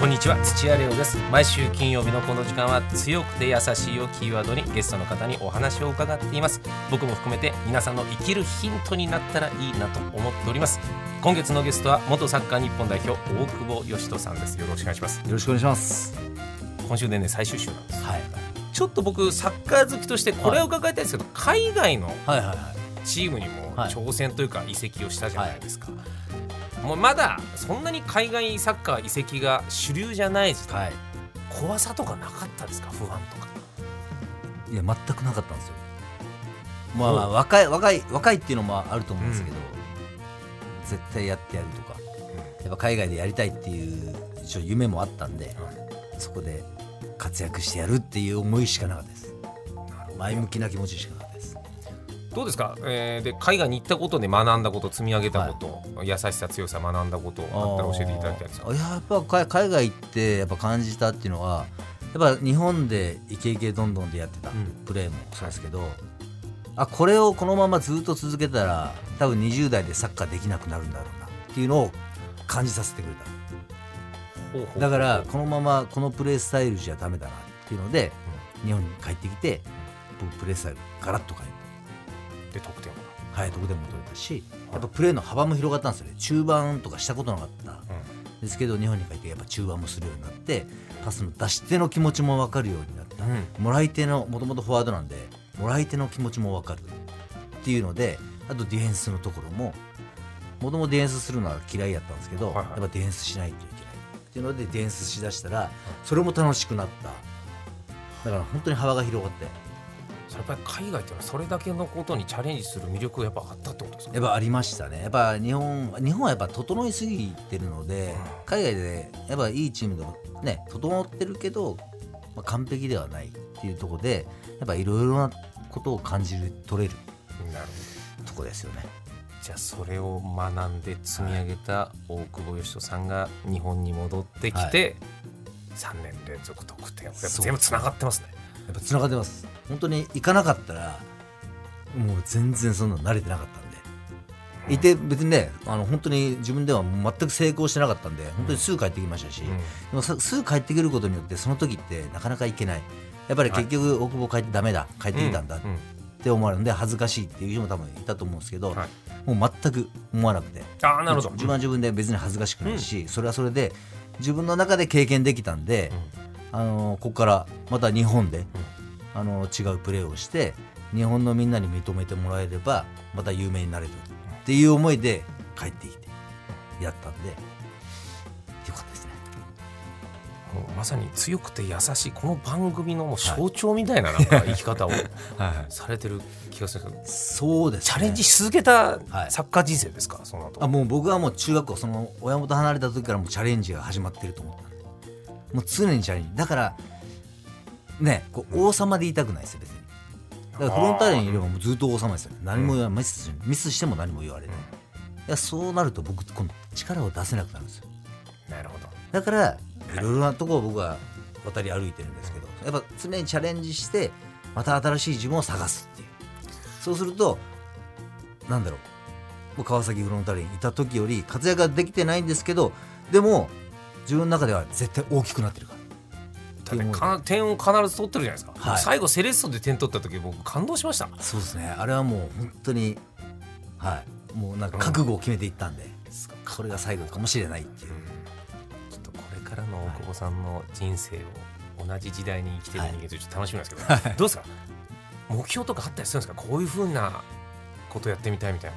こんにちは土屋レオです。毎週金曜日のこの時間は強くて優しいをキーワードにゲストの方にお話を伺っています。僕も含めて皆さんの生きるヒントになったらいいなと思っております。今月のゲストは元サッカー日本代表大久保嘉人さんです。よろしくお願いします。よろしくお願いします。今週でね最終週なんですはい。ちょっと僕サッカー好きとしてこれを伺いたいんですけど、海外のはいはいはい。チームにもはい。挑戦というか移籍をしたじゃないですか、もうまだそんなに海外サッカー移籍が主流じゃない時代、はい。怖さとかなかったですか？不安とか。いや全くなかったんですよ。まあまあ若い若い若いっていうのもあると思うんですけど、絶対やってやるとか、やっぱ海外でやりたいっていう一応夢もあったんで、そこで活躍してやるっていう思いしかなかったです。前向きな気持ちしかなかった。です。どうですか、えーで海外に行ったことで学んだこと積み上げたこと、優しさ強さ学んだことあったら教えていただきたいですややっぱ海海外行ってやっぱ感じたっていうのはやっぱ日本でイケイケどんどんでやってたうん。プレーもそうですけど、あこれをこのままずっと続けたら多分20代でサッカーできなくなるんだろうなっていうのを感じさせてくれた。だからこのままこのプレースタイルじゃダメだなっていうので、日本に帰ってきて僕プレースタイルガラッと変えてで得点をはいどこでも取れたしやっぱプレーの幅も広がったんですよね。中盤とかしたことなかった、ですけど日本に帰ってやっぱ中盤もするようになってパスの出し手の気持ちも分かるようになった、うん。もらい手のもともとフォワードなんでもらい手の気持ちも分かるっていうのであとディフェンスのところももともとディフェンスするのは嫌いやったんですけど、はいはい。やっぱディフェンスしないといけないっていうのでディフェンスしだしたらそれも楽しくなった。だから本当に幅が広がってやっぱり海外っていうのはそれだけのことにチャレンジする魅力がやっぱあったってことですか？やっぱありましたね。やっぱ日本日本はやっぱ整いすぎてるので海外でやっぱいいチームでもね整ってるけど、まあ、完璧ではないっていうところでやっぱいろいろなことを感じる取れるなるほど。とこですよね。じゃあそれを学んで積み上げた大久保嘉人さんが日本に戻ってきて、3年連続得点全部つながってますねやっぱつながってます。本当に行かなかったらもう全然そんなの慣れてなかったんで。いて別にねあの本当に自分では全く成功してなかったんで本当にすぐ帰ってきましたし、でもさすぐ帰ってくることによってその時ってなかなか行けない。やっぱり結局大久保帰ってダメだ帰ってきたんだっうん。うんて思われるんで恥ずかしいっていう人も多分いたと思うんですけど、はい。もう全く思わなくて。ああなるほど。自分は自分で別に恥ずかしくないし、それはそれで自分の中で経験できたんで、あのここからまた日本で、あの違うプレーをして日本のみんなに認めてもらえればまた有名になれる。っていう思いで帰ってきてやったんでよかったですね。まさに強くて優しいこの番組のもう象徴みたいななんか 生き方をされてる気がするんですけど。そうです、ね、チャレンジし続けたはい。サッカー人生ですか？その後。あもう僕はもう中学校その親元離れた時からもうチャレンジが始まってると思ったもう常にチャレンジだからねこう王様で言いたくないですよ別に。だからフロンターレにいればもうずっと王様ですよ何も言わミスしミスしても何も言われない、いやそうなると僕今度力を出せなくなるんですよ。なるほど。だからい。ろいろなところを僕は渡り歩いてるんですけどやっぱ常にチャレンジしてまた新しい自分を探すっていう。そうするとなんだろう川崎フロンターレにいた時より活躍ができてないんですけどでも自分の中では絶対大きくなってるから。だってか点を必ず取ってるじゃないですか、はい。最後セレッソで点取った時僕感動しました。そうですね。あれはもう本当にはい。もうなんか覚悟を決めていったんで、これが最後かもしれないっていう、ちょっとこれからの大久保さんの人生を同じ時代に生きてる人間とちょっと楽しみなんですけど、どうですか？目標とかあったりするんですか？こういうふうなことやってみたいみたいな。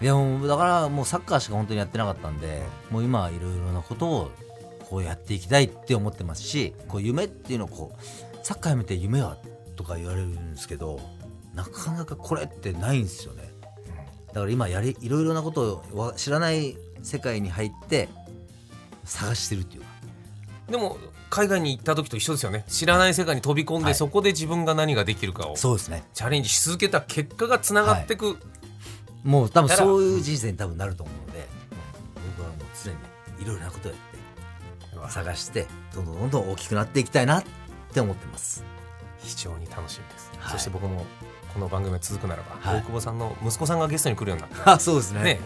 いやもうだからもうサッカーしか本当にやってなかったんでもう今はいろいろなことをこうやっていきたいって思ってますしこう夢っていうのをこうサッカーやめて夢はとか言われるんですけどなかなかこれってないんですよね。だから今やりいろいろなことをわ知らない世界に入って探してるっていうか。でも海外に行った時と一緒ですよね。知らない世界に飛び込んで、はい。そこで自分が何ができるかをそうですね。チャレンジし続けた結果がつながってい。く、もう多分そういう人生に多分なると思うので、僕はもう常にいろいろなことをやって探してどんどんどんどん大きくなっていきたいなって思ってます。非常に楽しみです、はい。そして僕もこの番組が続くならば、はい。大久保さんの息子さんがゲストに来るようになった あそうですね、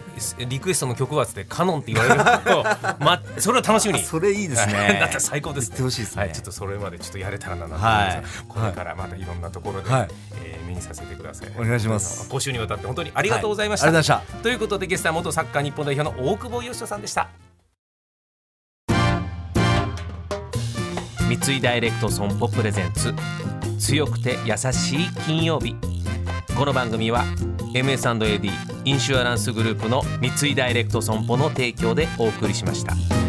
リクエストの曲はつってカノンって言われると、ま、それを楽しみに。それいいです だねって最高です、言ってほしいですね。はい、ちょっとそれまでちょっとやれたらなと思いこれからまたいろんなところで、はい。えー目にさせてください。お願いします。5週にわたって本当にありがとうございました、はい。ありがとうございまということでゲストは元サッカー日本代表の大久保嘉人さんでした三井ダイレクト損保プレゼンツ強くて優しい金曜日この番組は MS&AD インシュアランスグループの三井ダイレクト損保の提供でお送りしました。